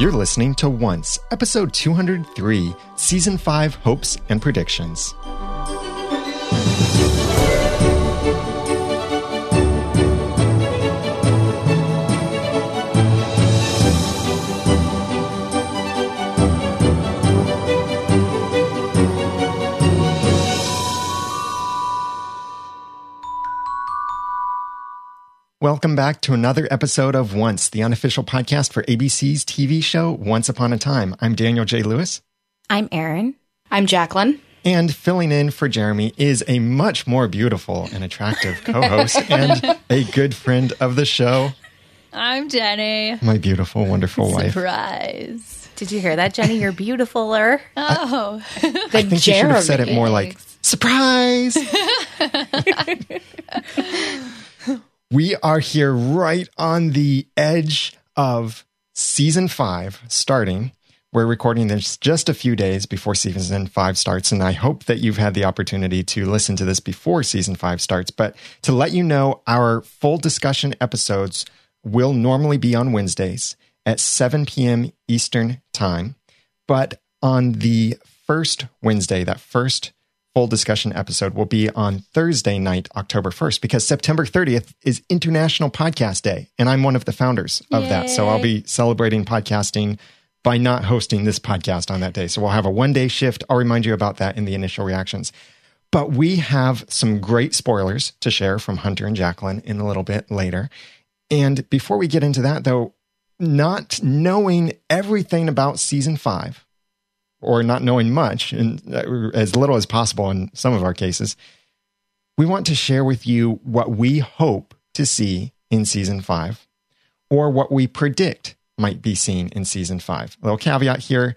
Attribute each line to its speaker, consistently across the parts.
Speaker 1: You're listening to Once, episode 203, season 5 Hopes and Predictions. Welcome back to another episode of Once, the unofficial podcast for ABC's TV show Once Upon a Time. I'm Daniel J. Lewis.
Speaker 2: I'm Erin.
Speaker 3: I'm Jacqueline.
Speaker 1: And filling in for Jeremy is a much more beautiful and attractive co host and a good friend of the show,
Speaker 4: I'm Jenny.
Speaker 1: my beautiful, wonderful wife.
Speaker 4: Surprise.
Speaker 2: Did you hear that, Jenny? You're beautifuler.
Speaker 4: Oh,
Speaker 3: The
Speaker 1: I think you should have said it more like, surprise! we are here right on the edge of season five starting. We're recording this just a few days before season five starts, and I hope that you've had the opportunity to listen to this before season five starts. But to let you know, our full discussion episodes will normally be on Wednesdays at 7 p.m. Eastern Time. But on the first Wednesday, that first full discussion episode will be on Thursday night, October 1st, because September 30th is International Podcast Day. And I'm one of the founders of that. So I'll be celebrating podcasting by not hosting this podcast on that day. So we'll have a one day shift. I'll remind you about that in the initial reactions. But we have some great spoilers to share from Hunter and Jacqueline in a little bit later. And before we get into that, though, not knowing everything about season five, or not knowing much, and uh, as little as possible in some of our cases, we want to share with you what we hope to see in season five, or what we predict might be seen in season five. A little caveat here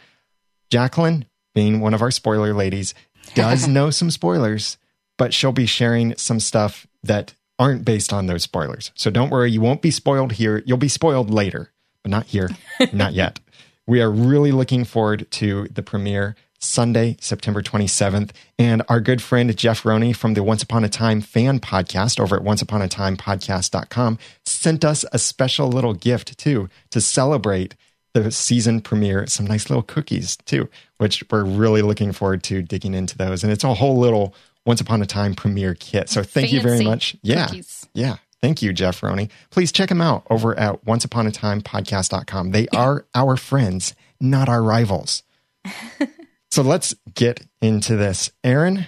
Speaker 1: Jacqueline, being one of our spoiler ladies, does know some spoilers, but she'll be sharing some stuff that aren't based on those spoilers. So don't worry, you won't be spoiled here. You'll be spoiled later, but not here, not yet. We are really looking forward to the premiere Sunday, September 27th. And our good friend Jeff Roney from the Once Upon a Time fan podcast over at onceuponatimepodcast.com sent us a special little gift too to celebrate the season premiere. Some nice little cookies too, which we're really looking forward to digging into those. And it's a whole little Once Upon a Time premiere kit. So thank you very much. Yeah.
Speaker 4: cookies.
Speaker 1: Yeah. Thank you, Jeff Roney. Please check them out over at onceuponatimepodcast.com. They are our friends, not our rivals. so let's get into this. Erin,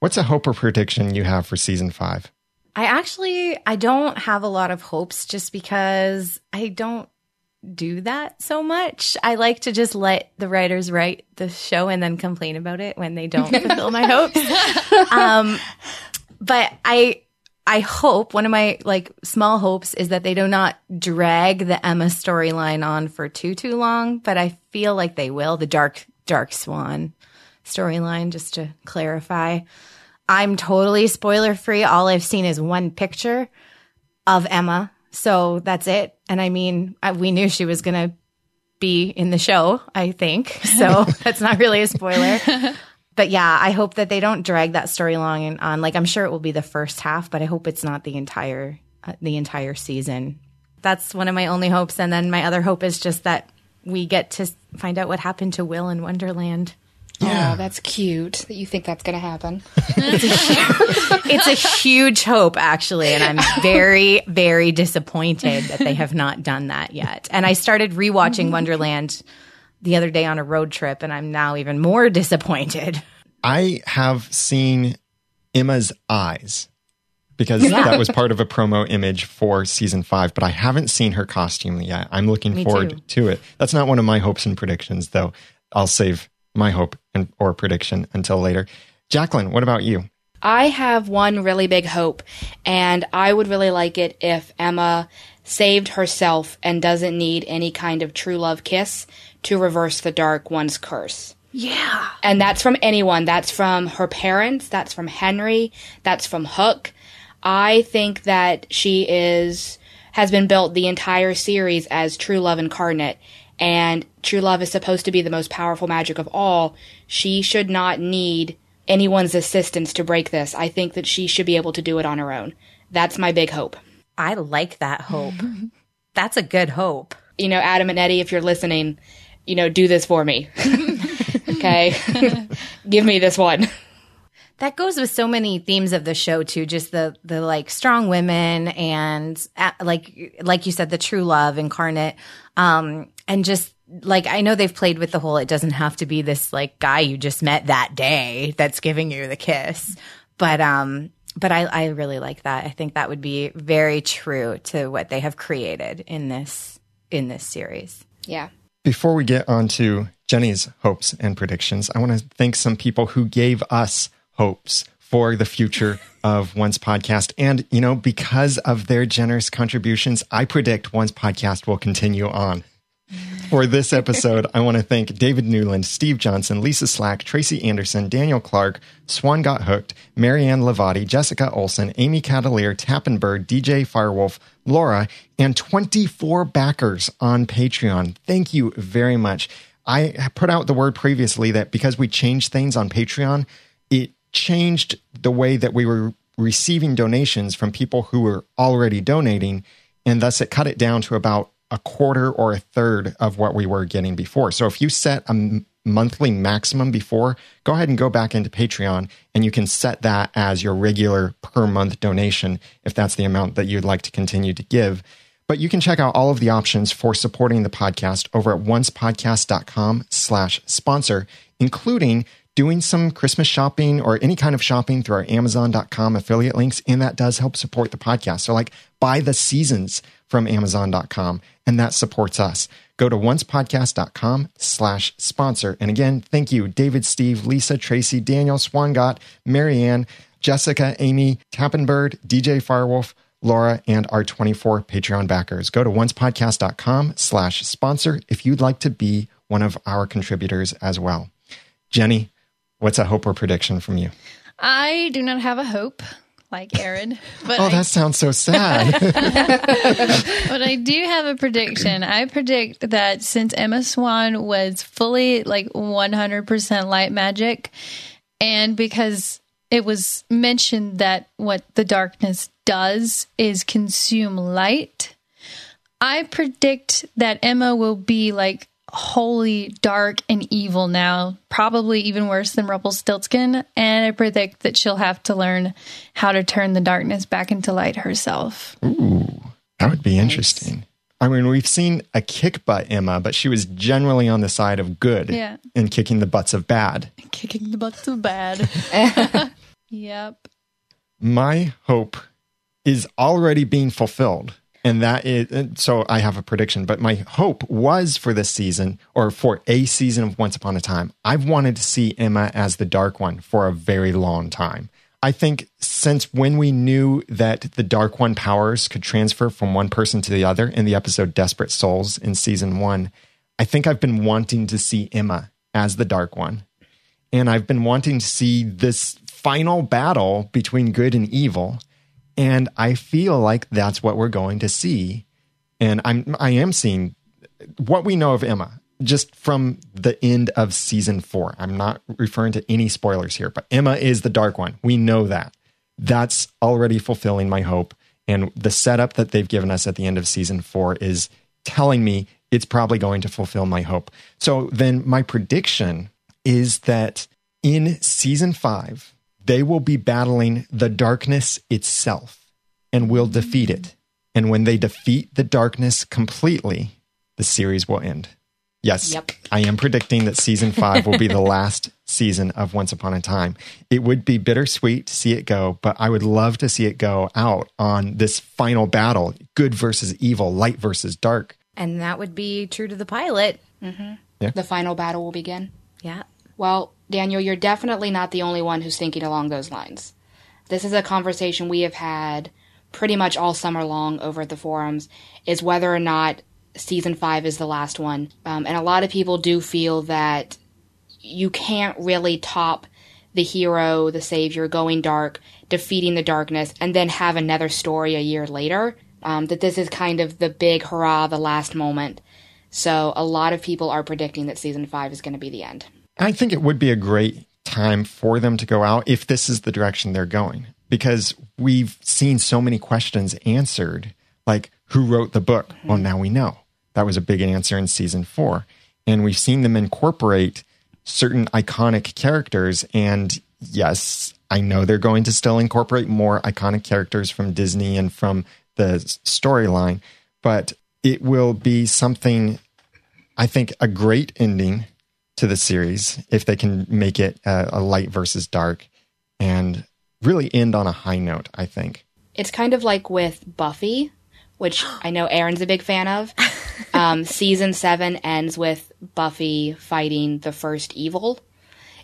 Speaker 1: what's a hope or prediction you have for season five?
Speaker 2: I actually I don't have a lot of hopes just because I don't do that so much. I like to just let the writers write the show and then complain about it when they don't fulfill my hopes. Um, but I I hope one of my like small hopes is that they do not drag the Emma storyline on for too too long, but I feel like they will. The dark dark swan storyline just to clarify. I'm totally spoiler free. All I've seen is one picture of Emma. So that's it. And I mean, I, we knew she was going to be in the show, I think. So that's not really a spoiler. But yeah, I hope that they don't drag that story long and on. Like I'm sure it will be the first half, but I hope it's not the entire uh, the entire season. That's one of my only hopes and then my other hope is just that we get to find out what happened to Will in Wonderland.
Speaker 3: Oh, that's cute that you think that's going to happen.
Speaker 2: it's a huge hope actually and i'm very very disappointed that they have not done that yet and i started rewatching wonderland the other day on a road trip and i'm now even more disappointed
Speaker 1: I have seen Emma's eyes because that was part of a promo image for season five, but I haven't seen her costume yet. I'm looking
Speaker 2: Me
Speaker 1: forward
Speaker 2: too.
Speaker 1: to it. That's not one of my hopes and predictions, though. I'll save my hope and, or prediction until later. Jacqueline, what about you?
Speaker 3: I have one really big hope, and I would really like it if Emma saved herself and doesn't need any kind of true love kiss to reverse the Dark One's curse.
Speaker 2: yeah
Speaker 3: And that's from anyone. That's from her parents. That's from Henry. That's from Hook. I think that she is has been built the entire series as true love incarnate. And true love is supposed to be the most powerful magic of all. She should not need anyone's assistance to break this. I think that she should be able to do it on her own. That's my big hope.
Speaker 2: i like that hope that's a good hope
Speaker 3: You know, Adam and Eddie, if you're listening, you know, do this for me. okay. Give me this one.
Speaker 2: That goes with so many themes of the show too. Just the the like strong women and uh, like like you said, the true love incarnate, um, and just like I know they've played with the whole. It doesn't have to be this like guy you just met that day that's giving you the kiss, but um, but I I really like that. I think that would be very true to what they have created in this in this series.
Speaker 3: Yeah.
Speaker 1: Before we get on to Jenny's hopes and predictions, I want to thank some people who gave us hopes for the future of Once Podcast. And, you know, because of their generous contributions, I predict Once Podcast will continue on. For this episode, I want to thank David Newland, Steve Johnson, Lisa Slack, Tracy Anderson, Daniel Clark, Swan Got Hooked, Marianne Lavati, Jessica Olson, Amy Cavalier, Tappenberg, DJ Firewolf, Laura, and 24 backers on Patreon. Thank you very much. I put out the word previously that because we changed things on Patreon, it changed the way that we were receiving donations from people who were already donating. And thus it cut it down to about a quarter or a third of what we were getting before. So if you set a m- monthly maximum before, go ahead and go back into Patreon and you can set that as your regular per month donation if that's the amount that you'd like to continue to give. But you can check out all of the options for supporting the podcast over at oncepodcast.com slash sponsor, including doing some Christmas shopping or any kind of shopping through our Amazon.com affiliate links. And that does help support the podcast. So like buy the seasons from Amazon.com and that supports us. Go to oncepodcast.com slash sponsor. And again, thank you, David, Steve, Lisa, Tracy, Daniel, Swangott, Marianne, Jessica, Amy, Tappenbird, DJ Firewolf, Laura, and our 24 Patreon backers. Go to oncepodcast.com slash sponsor if you'd like to be one of our contributors as well. Jenny, what's a hope or prediction from you?
Speaker 4: I do not have a hope like Erin, but
Speaker 1: Oh,
Speaker 4: I,
Speaker 1: that sounds so sad.
Speaker 4: but I do have a prediction. I predict that since Emma Swan was fully like 100% light magic, and because it was mentioned that what the darkness does is consume light, I predict that Emma will be like wholly dark and evil now, probably even worse than Rumpelstiltskin. And I predict that she'll have to learn how to turn the darkness back into light herself.
Speaker 1: Ooh, that would be interesting. I mean, we've seen a kick butt Emma, but she was generally on the side of good
Speaker 4: Yeah.
Speaker 1: and kicking the butts of bad.
Speaker 4: Kicking the butts of bad. yep.
Speaker 1: My hope is already being fulfilled. And that is, and so I have a prediction, but my hope was for this season or for a season of Once Upon a Time. I've wanted to see Emma as the dark one for a very long time. I think since when we knew that the Dark One powers could transfer from one person to the other in the episode Desperate Souls in season one, I think I've been wanting to see Emma as the Dark One. And I've been wanting to see this final battle between good and evil. And I feel like that's what we're going to see. And I'm I am seeing what we know of Emma just from the end of season four. I'm not referring to any spoilers here, but Emma is the dark one. We know that. That's already fulfilling my hope. And the setup that they've given us at the end of season four is telling me it's probably going to fulfill my hope. So then my prediction is that in season five, they will be battling the darkness itself and will defeat it. And when they defeat the darkness completely, the series will end. Yes,
Speaker 3: Yep.
Speaker 1: I am predicting that season five will be the last season of Once Upon a Time. It would be bittersweet to see it go, but I would love to see it go out on this final battle good versus evil, light versus dark.
Speaker 2: And that would be true to the pilot. Mm-hmm.
Speaker 3: The final battle will begin.
Speaker 2: Yeah.
Speaker 3: Well, Daniel, you're definitely not the only one who's thinking along those lines. This is a conversation we have had pretty much all summer long over at the forums is whether or not season five is the last one. Um, and a lot of people do feel that you can't really top the hero, the savior, going dark, defeating the darkness, and then have another story a year later. Um, that this is kind of the big hurrah, the last moment. So a lot of people are predicting that season five is going to be the end.
Speaker 1: I think it would be a great time for them to go out if this is the direction they're going, because we've seen so many questions answered. Like, who wrote the book? Mm-hmm. Well, now we know. That was a big answer in season four. And we've seen them incorporate certain iconic characters. And yes, I know they're going to still incorporate more iconic characters from Disney and from the storyline, but it will be something, I think, a great ending to the series if they can make it a, a light versus dark and really end on a high note, I think.
Speaker 3: It's kind of like with Buffy, which I know Erin's a big fan of. Um, season seven ends with Buffy fighting the first evil.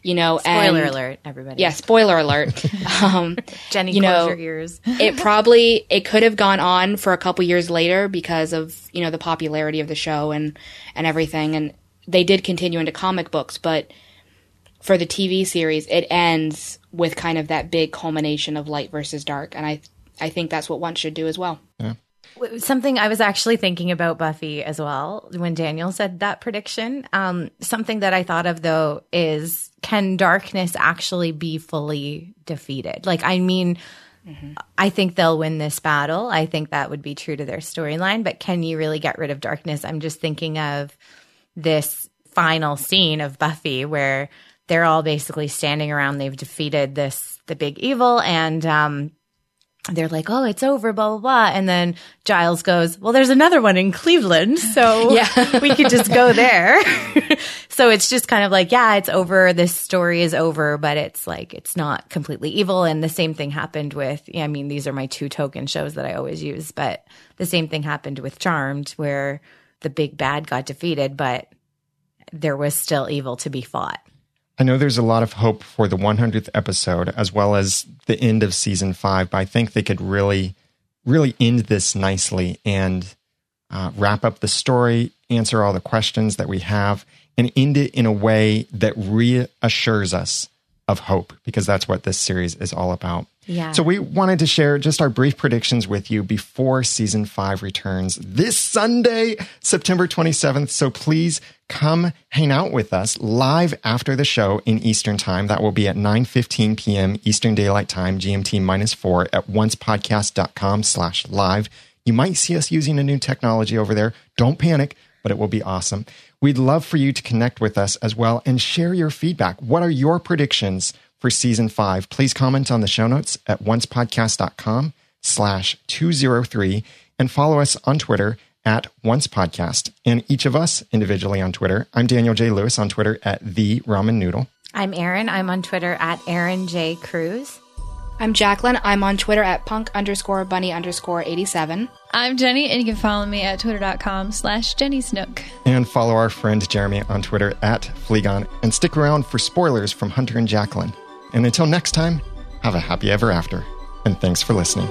Speaker 3: You know,
Speaker 2: Spoiler
Speaker 3: and,
Speaker 2: alert, everybody.
Speaker 3: Yeah, spoiler alert. um,
Speaker 2: Jenny,
Speaker 3: you
Speaker 2: close
Speaker 3: know,
Speaker 2: your ears.
Speaker 3: it probably it could have gone on for a couple years later because of you know the popularity of the show and and everything, and they did continue into comic books, but for the TV series, it ends with kind of that big culmination of light versus dark, and I I think that's what one should do as well.
Speaker 2: Something I was actually thinking about Buffy as well when Daniel said that prediction. Um, something that I thought of though is can darkness actually be fully defeated? Like, I mean, I think they'll win this battle. I think that would be true to their storyline, but can you really get rid of darkness? I'm just thinking of this final scene of Buffy where they're all basically standing around. They've defeated this, the big evil, and, um, they're like, oh, it's over, blah, blah, blah. And then Giles goes, well, there's another one in Cleveland. So
Speaker 3: Yeah.
Speaker 2: we could just go there. so it's just kind of like, yeah, it's over. This story is over, but it's like, it's not completely evil. And the same thing happened with, yeah, I mean, these are my two token shows that I always use, but the same thing happened with Charmed where the big bad got defeated, but there was still evil to be fought.
Speaker 1: I know there's a lot of hope for the 100th episode as well as the end of season five, but I think they could really, really end this nicely and uh, wrap up the story, answer all the questions that we have, and end it in a way that reassures us of hope because that's what this series is all about. So we wanted to share just our brief predictions with you before season five returns this Sunday, September 27th. So please come hang out with us live after the show in Eastern time. That will be at 9.15 p.m. Eastern Daylight Time, GMT minus four at oncepodcast.com slash live. You might see us using a new technology over there. Don't panic, but it will be awesome. We'd love for you to connect with us as well and share your feedback. What are your predictions for season five? Please comment on the show notes at oncepodcast.com slash 203 and follow us on Twitter at Once Podcast and each of us individually on Twitter. I'm Daniel J. Lewis on Twitter at The Ramen Noodle.
Speaker 2: I'm Erin. I'm on Twitter at Erin J. Cruz.
Speaker 3: I'm Jacqueline. I'm on Twitter at punk underscore bunny underscore 87.
Speaker 4: I'm Jenny, and you can follow me at twitter.com slash Jenny Snook.
Speaker 1: And follow our friend Jeremy on Twitter at Fleegon and stick around for spoilers from Hunter and Jacqueline. And until next time, have a happy ever after. And thanks for listening.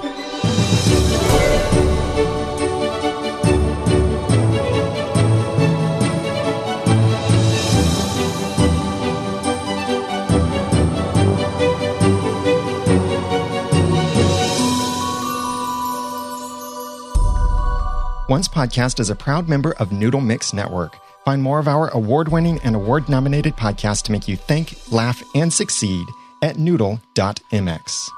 Speaker 1: Once Podcast is a proud member of Noodle Mix Network. Find more of our award winning and award nominated podcasts to make you think, laugh, and succeed at noodle.mx.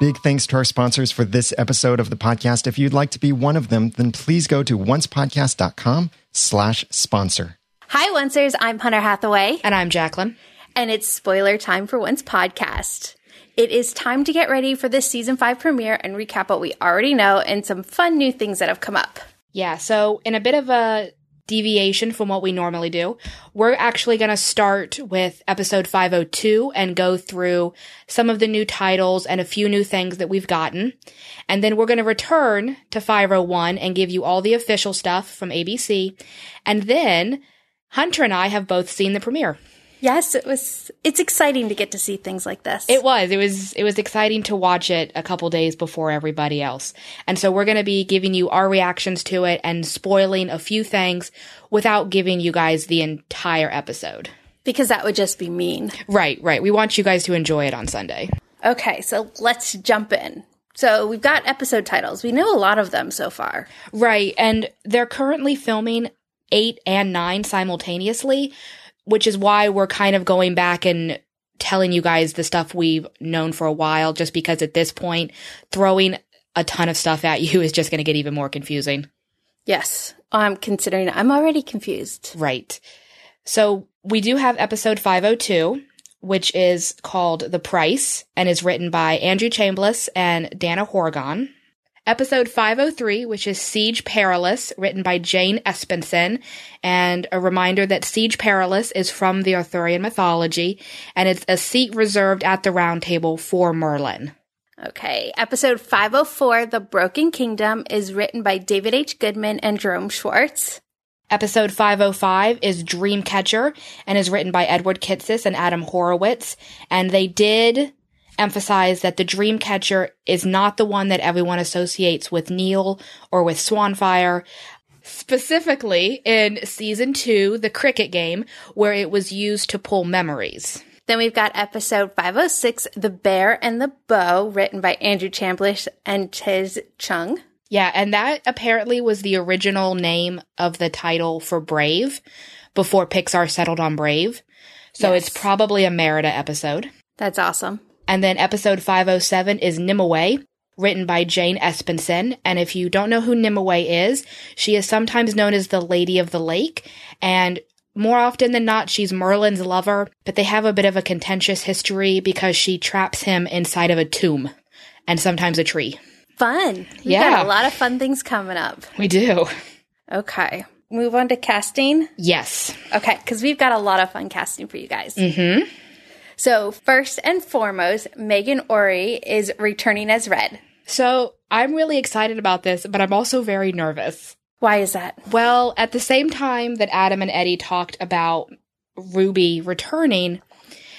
Speaker 1: Big thanks to our sponsors for this episode of the podcast. If you'd like to be one of them, then please go to oncepodcast.com slash sponsor.
Speaker 5: Hi, Oncers. I'm Hunter Hathaway,
Speaker 3: And I'm Jacqueline.
Speaker 5: and it's spoiler time for Once Podcast. It is time to get ready for this season five premiere and recap what we already know and some fun new things that have come up.
Speaker 3: Yeah, so in a bit of a deviation from what we normally do, we're actually going to start with episode 502 and go through some of the new titles and a few new things that we've gotten. And then we're going to return to 501 and give you all the official stuff from ABC. And then Hunter and I have both seen the premiere.
Speaker 5: Yes, it was. It's exciting to get to see things like this.
Speaker 3: It was. It was. It was exciting to watch it a couple days before everybody else. And so we're going to be giving you our reactions to it and spoiling a few things without giving you guys the entire episode.
Speaker 5: because that would just be mean.
Speaker 3: Right, right. We want you guys to enjoy it on Sunday.
Speaker 5: Okay, so let's jump in. So we've got episode titles. We know a lot of them so far.
Speaker 3: Right. And they're currently filming eight and nine simultaneously, which is why we're kind of going back and telling you guys the stuff we've known for a while, just because at this point, throwing a ton of stuff at you is just going to get even more confusing.
Speaker 5: Yes. I'm considering. I'm already confused.
Speaker 3: Right. So we do have episode 502, which is called The Price and is written by Andrew Chambliss and Dana Horgan. Episode 503, which is Siege Perilous, written by Jane Espenson. And a reminder that Siege Perilous is from the Arthurian mythology, and it's a seat reserved at the round table for Merlin.
Speaker 5: Okay. Episode 504, The Broken Kingdom, is written by David H. Goodman and Jerome Schwartz.
Speaker 3: Episode 505 is Dreamcatcher and is written by Edward Kitsis and Adam Horowitz. And they did emphasize that the Dreamcatcher is not the one that everyone associates with Neal or with Swanfire. Specifically in season two, the cricket game, where it was used to pull memories.
Speaker 5: Then we've got episode 506, The Bear and the Bow, written by Andrew Chambliss and Tze Chun.
Speaker 3: Yeah, and that apparently was the original name of the title for Brave before Pixar settled on Brave. So
Speaker 5: Yes.
Speaker 3: it's probably a Merida episode.
Speaker 5: That's awesome.
Speaker 3: And then episode 507 is Nimue, written by Jane Espenson. And if you don't know who Nimue is, she is sometimes known as the Lady of the Lake. And more often than not, she's Merlin's lover, but they have a bit of a contentious history because she traps him inside of a tomb and sometimes a tree.
Speaker 5: Fun. We've
Speaker 3: Yeah.
Speaker 5: got a lot of fun things coming up.
Speaker 3: We do.
Speaker 5: Okay. Move on to casting.
Speaker 3: Yes.
Speaker 5: Okay, because we've got a lot of fun casting for you guys.
Speaker 3: Mm-hmm.
Speaker 5: So, first and foremost, Meghan Ory is returning as Red.
Speaker 3: So I'm really excited about this, but I'm also very nervous.
Speaker 5: Why is that?
Speaker 3: Well, at the same time that Adam and Eddie talked about Ruby returning,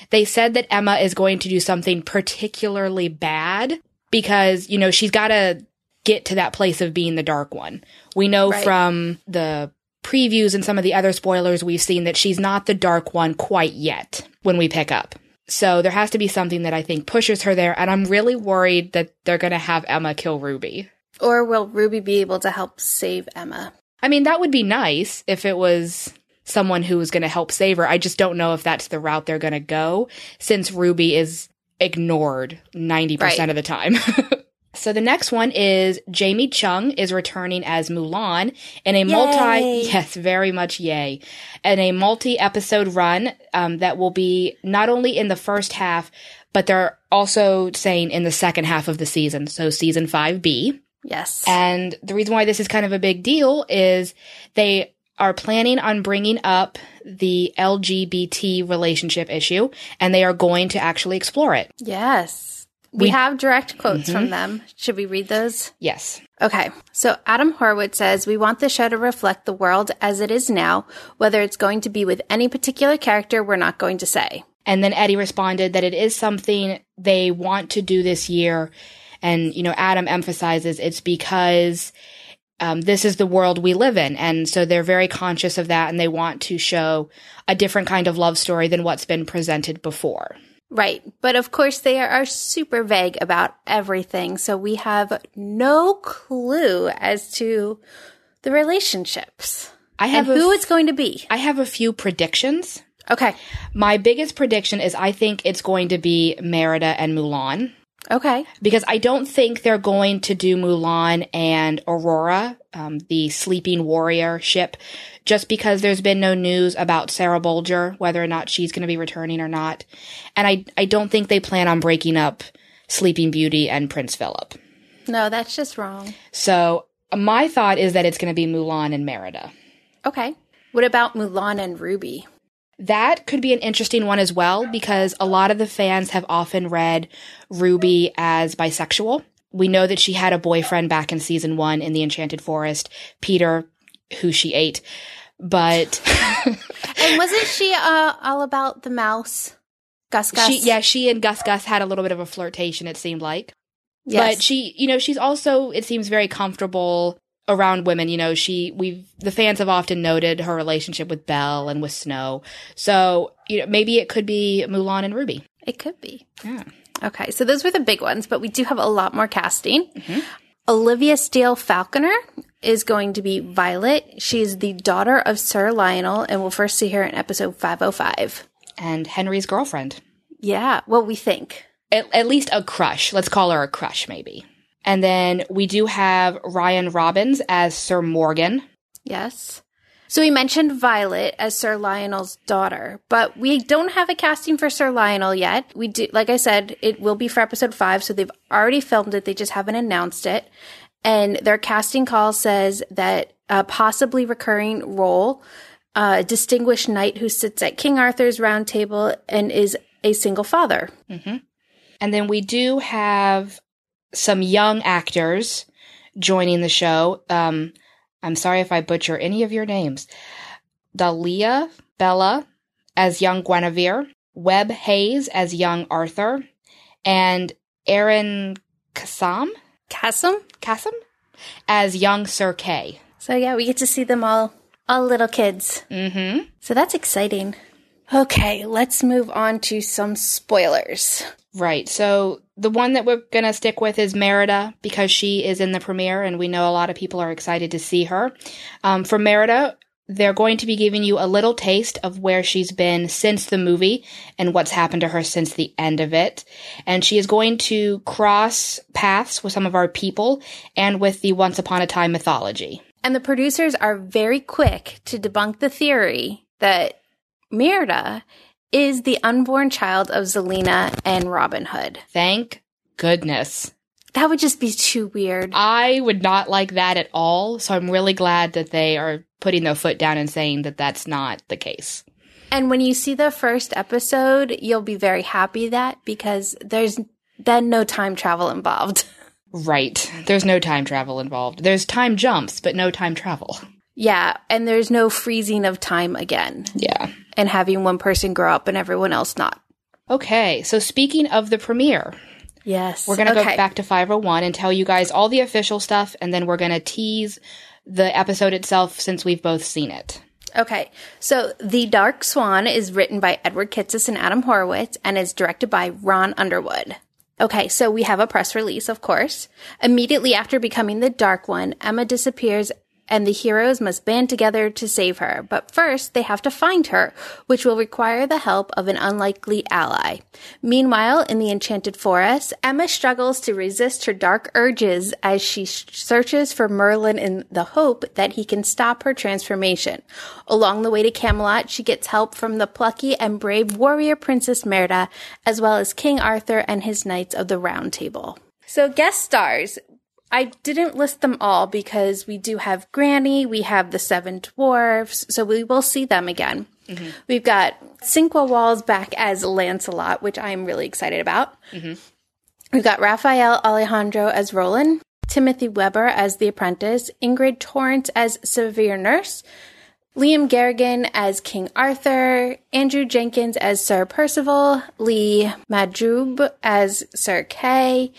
Speaker 3: they said that Emma is going to do something particularly bad because, you know, she's got to get to that place of being the dark one. We know
Speaker 5: Right.
Speaker 3: from the previews and some of the other spoilers we've seen that she's not the dark one quite yet when we pick up. So there has to be something that I think pushes her there, and I'm really worried that they're going to have Emma kill Ruby.
Speaker 5: Or will Ruby be able to help save Emma?
Speaker 3: I mean, that would be nice if it was someone who was going to help save her. I just don't know if that's the route they're going to go since Ruby is ignored 90%
Speaker 5: Right.
Speaker 3: of the time. so the next one is Jamie Chung is returning as Mulan in a multi, yes, very much yay, in a multi episode run um, that will be not only in the first half, but they're also saying in the second half of the season. So season 5B.
Speaker 5: Yes.
Speaker 3: And the reason why this is kind of a big deal is they are planning on bringing up the LGBT relationship issue and they are going to actually explore it.
Speaker 5: yes. We,
Speaker 3: We- Mm-hmm.
Speaker 5: have direct quotes from them. Should we read those?
Speaker 3: Yes.
Speaker 5: Okay, so Adam Horowitz says we want the show to reflect the world as it is now. Whether it's going to be with any particular character, we're not going to say.
Speaker 3: And then Eddie responded that it is something they want to do this year. And, you know, Adam emphasizes it's because um, this is the world we live in. And so they're very conscious of that and they want to show a different kind of love story than what's been presented before.
Speaker 5: Right, but of course they are super vague about everything, so we have no clue as to the relationships.
Speaker 3: I have
Speaker 5: who
Speaker 3: f-
Speaker 5: it's going to be.
Speaker 3: I have a few predictions.
Speaker 5: Okay,
Speaker 3: My biggest prediction is I think it's going to be Merida and Mulan
Speaker 5: okay,
Speaker 3: because I don't think they're going to do Mulan and Aurora, um, the sleeping warrior ship, just because there's been no news about Sarah Bolger, whether or not she's going to be returning or not. And I, I don't think they plan on breaking up Sleeping Beauty and Prince Philip.
Speaker 5: no, that's just wrong.
Speaker 3: So my thought is that it's going to be Mulan and Merida.
Speaker 5: Okay, what about Mulan and Ruby?
Speaker 3: That could be an interesting one as well because a lot of the fans have often read Ruby as bisexual. We know that she had a boyfriend back in season one in the Enchanted Forest, Peter, who she ate. But
Speaker 5: And wasn't she uh, all about the mouse, Gus Gus?
Speaker 3: she, yeah, she and Gus Gus had a little bit of a flirtation, it seemed like.
Speaker 5: yes.
Speaker 3: But she, you know, she's also, it seems very comfortable around women. You know, she, we've, the fans have often noted her relationship with Belle and with Snow. So, you know, maybe it could be Mulan and Ruby.
Speaker 5: It could be.
Speaker 3: Yeah.
Speaker 5: Okay, so those were the big ones, but we do have a lot more casting. Mm-hmm. Olivia Steele Falconer is going to be Violet. She's the daughter of Sir Lionel, and we'll first see her in episode 505.
Speaker 3: And Henry's girlfriend.
Speaker 5: Yeah, well, we think.
Speaker 3: At, at least a crush. Let's call her a crush, maybe. And then we do have Ryan Robbins as Sir Morgan.
Speaker 5: Yes. So we mentioned Violet as Sir Lionel's daughter, but we don't have a casting for Sir Lionel yet. We do, like I said, it will be for episode five, so they've already filmed it. They just haven't announced it. And their casting call says that a possibly recurring role, a distinguished knight who sits at King Arthur's round table and is a single father. Mm-hmm.
Speaker 3: And then we do have some young actors joining the show. Um, I'm sorry if I butcher any of your names. Dalia Bella as young Guinevere, Webb Hayes as young Arthur, and Aaron Kassam,
Speaker 5: Cassim?
Speaker 3: Kassam as young Sir Kay.
Speaker 5: So yeah, we get to see them all, all little kids.
Speaker 3: Mm-hmm.
Speaker 5: So that's exciting. Okay, let's move on to some spoilers.
Speaker 3: Right. So the one that we're going to stick with is Merida because she is in the premiere and we know a lot of people are excited to see her. Um, for Merida, they're going to be giving you a little taste of where she's been since the movie and what's happened to her since the end of it. And she is going to cross paths with some of our people and with the Once Upon a Time mythology.
Speaker 5: And the producers are very quick to debunk the theory that Merida is the unborn child of Zelena and Robin Hood.
Speaker 3: Thank goodness.
Speaker 5: That would just be too weird.
Speaker 3: I would not like that at all. So I'm really glad that they are putting their foot down and saying that that's not the case.
Speaker 5: And when you see the first episode, you'll be very happy that because there's then no time travel involved.
Speaker 3: Right. There's no time travel involved. There's time jumps, but no time travel.
Speaker 5: Yeah, and there's no freezing of time again
Speaker 3: Yeah.
Speaker 5: and having one person grow up and everyone else not.
Speaker 3: Okay. So speaking of the premiere,
Speaker 5: Yes.
Speaker 3: we're going to
Speaker 5: okay.
Speaker 3: go back to 501 and tell you guys all the official stuff, and then we're going to tease the episode itself since we've both seen it.
Speaker 5: Okay, so The Dark Swan is written by Edward Kitsis and Adam Horowitz and is directed by Ron Underwood. Okay, so we have a press release, of course. Immediately after becoming the Dark One, Emma disappears and the heroes must band together to save her. But first, they have to find her, which will require the help of an unlikely ally. Meanwhile, in the Enchanted Forest, Emma struggles to resist her dark urges as she sh- searches for Merlin in the hope that he can stop her transformation. Along the way to Camelot, she gets help from the plucky and brave warrior Princess Merida, as well as King Arthur and his Knights of the Round Table. So, guest stars. I didn't list them all because we do have Granny, we have the Seven Dwarfs, so we will see them again. Mm-hmm. We've got Sinqua Walls back as Lancelot, which I'm really excited about. Mm-hmm. We've got Raphael Alejandro as Roland, Timothy Weber as the apprentice, Ingrid Torrance as severe nurse, Liam Garrigan as King Arthur, Andrew Jenkins as Sir Percival, Lee Madrube as Sir Kay,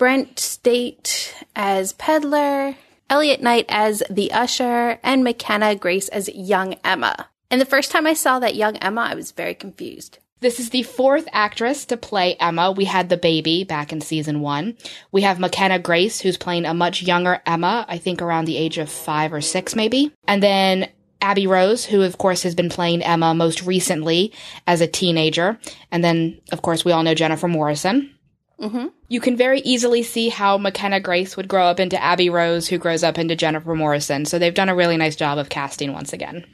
Speaker 5: Brent Stait as Peddler, Elliot Knight as the Usher, and McKenna Grace as Young Emma. And the first time I saw that Young Emma, I was very confused.
Speaker 3: This is the fourth actress to play Emma. We had the baby back in season one. We have McKenna Grace, who's playing a much younger Emma, I think around the age of five or six, maybe. And then Abby Rose, who of course has been playing Emma most recently as a teenager. And then, of course, we all know Jennifer Morrison. Mm-hmm. You can very easily see how McKenna Grace would grow up into Abby Rose, who grows up into Jennifer Morrison. So they've done a really nice job of casting once again.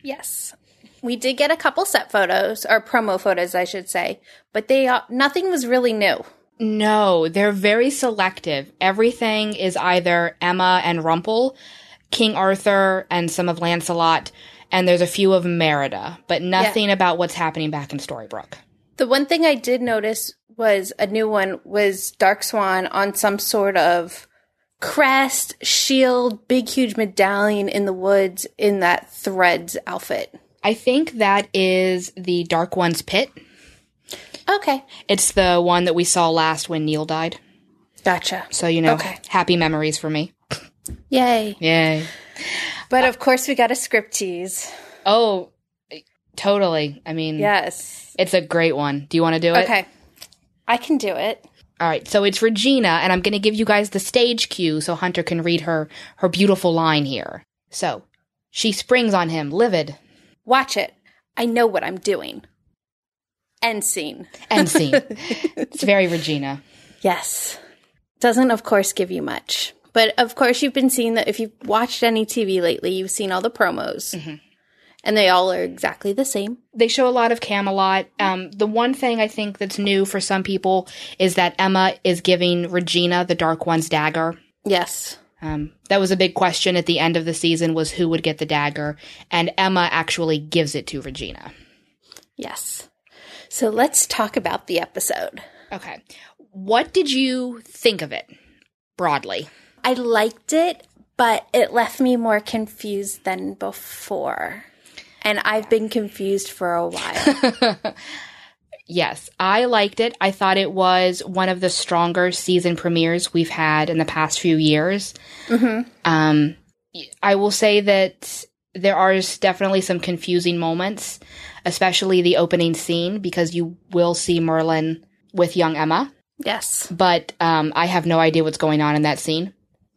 Speaker 5: Yes. We did get a couple set photos, or promo photos, I should say, but they uh, nothing was really new.
Speaker 3: No, they're very selective. Everything is either Emma and Rumple, King Arthur, and some of Lancelot, and there's a few of Merida, but nothing about what's happening back in Storybrooke.
Speaker 5: The one thing I did notice was a new one was Dark Swan on some sort of crest, shield, big huge medallion in the woods in that threads outfit.
Speaker 3: I think that is the Dark One's pit.
Speaker 5: Okay.
Speaker 3: It's the one that we saw last when Neal died.
Speaker 5: Gotcha.
Speaker 3: So, you know,
Speaker 5: Okay.
Speaker 3: happy memories for me.
Speaker 5: Yay.
Speaker 3: Yay.
Speaker 5: But of course we got a script tease.
Speaker 3: Oh, totally. I mean,
Speaker 5: Yes.
Speaker 3: it's a great one. Do you want to do it?
Speaker 5: Okay. I can do it.
Speaker 3: All right, so it's Regina, and I'm going to give you guys the stage cue so Hunter can read her her beautiful line here. So, she springs on him, livid.
Speaker 5: Watch it. I know what I'm doing. End scene.
Speaker 3: End scene. it's very Regina.
Speaker 5: Yes. doesn't, of course, give you much. But of course, you've been seeing that if you've watched any TV lately, you've seen all the promos. Mm-hmm. And they all are exactly the same.
Speaker 3: They show a lot of Camelot. Um, the one thing I think that's new for some people is that Emma is giving Regina the Dark One's dagger.
Speaker 5: Yes.
Speaker 3: Um, that was a big question at the end of the season was who would get the dagger, and Emma actually gives it to Regina.
Speaker 5: Yes. So let's talk about the episode.
Speaker 3: Okay. What did you think of it broadly?
Speaker 5: I liked it, but it left me more confused than before. And I've been confused for a while.
Speaker 3: Yes, I liked it. I thought it was one of the stronger season premieres we've had in the past few years. Um, I will say that there are definitely some confusing moments, especially the opening scene, because you will see Merlin with young Emma,
Speaker 5: yes.
Speaker 3: but um, I have no idea what's going on in that scene.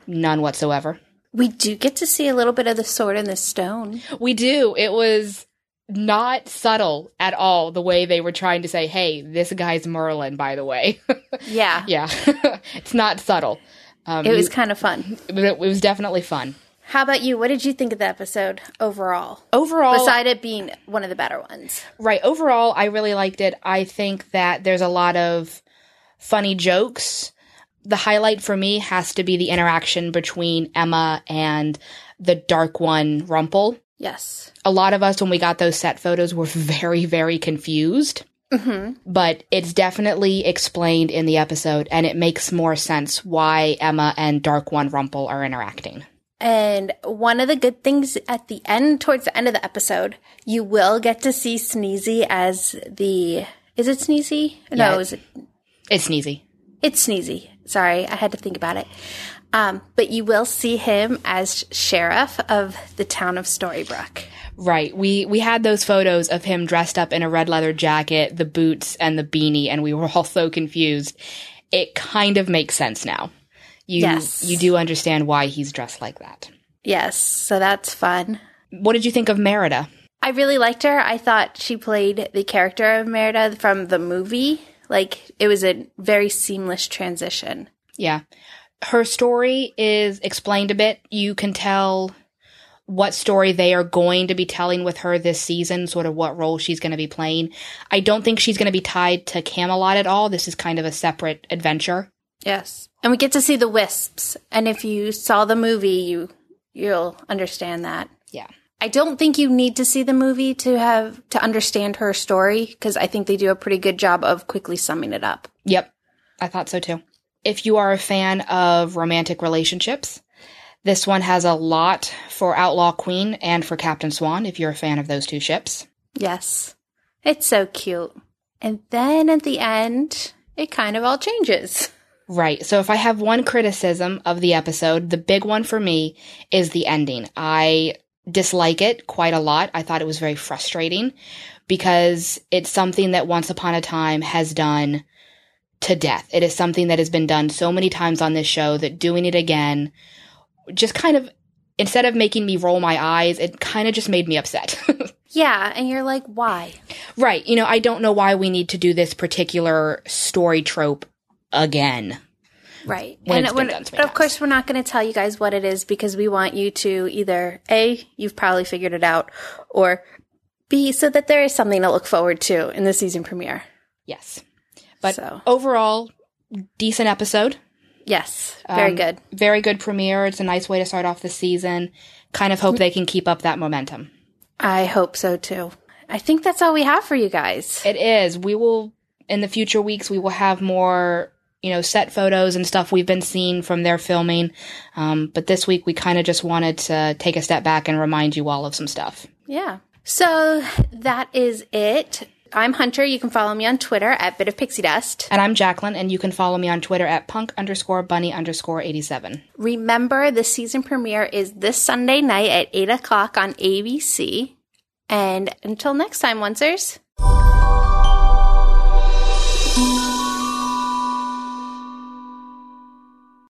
Speaker 3: None whatsoever.
Speaker 5: We do get to see a little bit of the sword and the stone.
Speaker 3: We do. It was not subtle at all the way they were trying to say, hey, this guy's Merlin, by the way.
Speaker 5: Yeah.
Speaker 3: yeah, it's not subtle. Um,
Speaker 5: It was kind of fun.
Speaker 3: it, it was definitely fun.
Speaker 5: How about you? What did you think of the episode overall?
Speaker 3: Overall,
Speaker 5: Beside it being one of the better ones.
Speaker 3: right, overall, I really liked it. I think that there's a lot of funny jokes. The highlight for me has to be the interaction between Emma and the Dark One, Rumple.
Speaker 5: Yes.
Speaker 3: a lot of us when we got those set photos were very very confused mm-hmm. but it's definitely explained in the episode and it makes more sense why emma and dark one rumple are interacting
Speaker 5: And one of the good things at the end, towards the end of the episode, you will get to see Sneezy as the. Is it Sneezy?
Speaker 3: Yeah.
Speaker 5: No, it?
Speaker 3: it's sneezy
Speaker 5: It's Sneezy. Sorry, I had to think about it. Um, but you will see him as sheriff of the town of Storybrooke.
Speaker 3: right we we had those photos of him dressed up in a red leather jacket the boots and the beanie and we were all so confused it kind of makes sense now you
Speaker 5: Yes.
Speaker 3: you do understand why he's dressed like that
Speaker 5: Yes, so that's fun.
Speaker 3: what did you think of merida
Speaker 5: I really liked her. I thought she played the character of Merida from the movie. Like, it was a very seamless transition.
Speaker 3: Yeah. Her story is explained a bit. You can tell what story they are going to be telling with her this season, sort of what role she's going to be playing. I don't think she's going to be tied to Camelot at all. This is kind of a separate adventure.
Speaker 5: Yes. And we get to see the wisps. And if you saw the movie, you you'll understand that.
Speaker 3: Yeah.
Speaker 5: I don't think you need to see the movie to have to understand her story because I think they do a pretty good job of quickly summing it up.
Speaker 3: Yep. I thought so too. If you are a fan of romantic relationships, this one has a lot for Outlaw Queen and for Captain Swan if you're a fan of those two ships.
Speaker 5: Yes. It's so cute. And then at the end, it kind of all changes.
Speaker 3: Right. So if I have one criticism of the episode, the big one for me is the ending. I dislike it quite a lot. I thought it was very frustrating because it's something that Once Upon a Time has done to death. It is something that has been done so many times on this show that doing it again just kind of instead of making me roll my eyes, it kind of just made me upset.
Speaker 5: Yeah, and you're like, why?
Speaker 3: right. You know, I don't know why we need to do this particular story trope again.
Speaker 5: Right.
Speaker 3: When
Speaker 5: and when-
Speaker 3: done so many
Speaker 5: but of course, we're not going to tell you guys what it is because we want you to either A, you've probably figured it out, or B, so that there is something to look forward to in the season premiere.
Speaker 3: Yes. But
Speaker 5: So.
Speaker 3: overall, decent episode.
Speaker 5: Yes, very
Speaker 3: Um,
Speaker 5: good.
Speaker 3: Very good premiere. It's a nice way to start off the season. Kind of hope they can keep up that momentum.
Speaker 5: I hope so too. I think that's all we have for you guys.
Speaker 3: It is. We will, in the future weeks, we will have more, you know, set photos and stuff we've been seeing from their filming. Um, but this week, we kind of just wanted to take a step back and remind you all of some stuff.
Speaker 5: Yeah. So that is it. I'm Hunter. You can follow me on Twitter at Bit of Pixie Dust.
Speaker 3: And I'm Jacqueline, and you can follow me on Twitter at punk underscore bunny underscore 87.
Speaker 5: Remember, the season premiere is this Sunday night at 8 o'clock on ABC. And until next time, Oncers.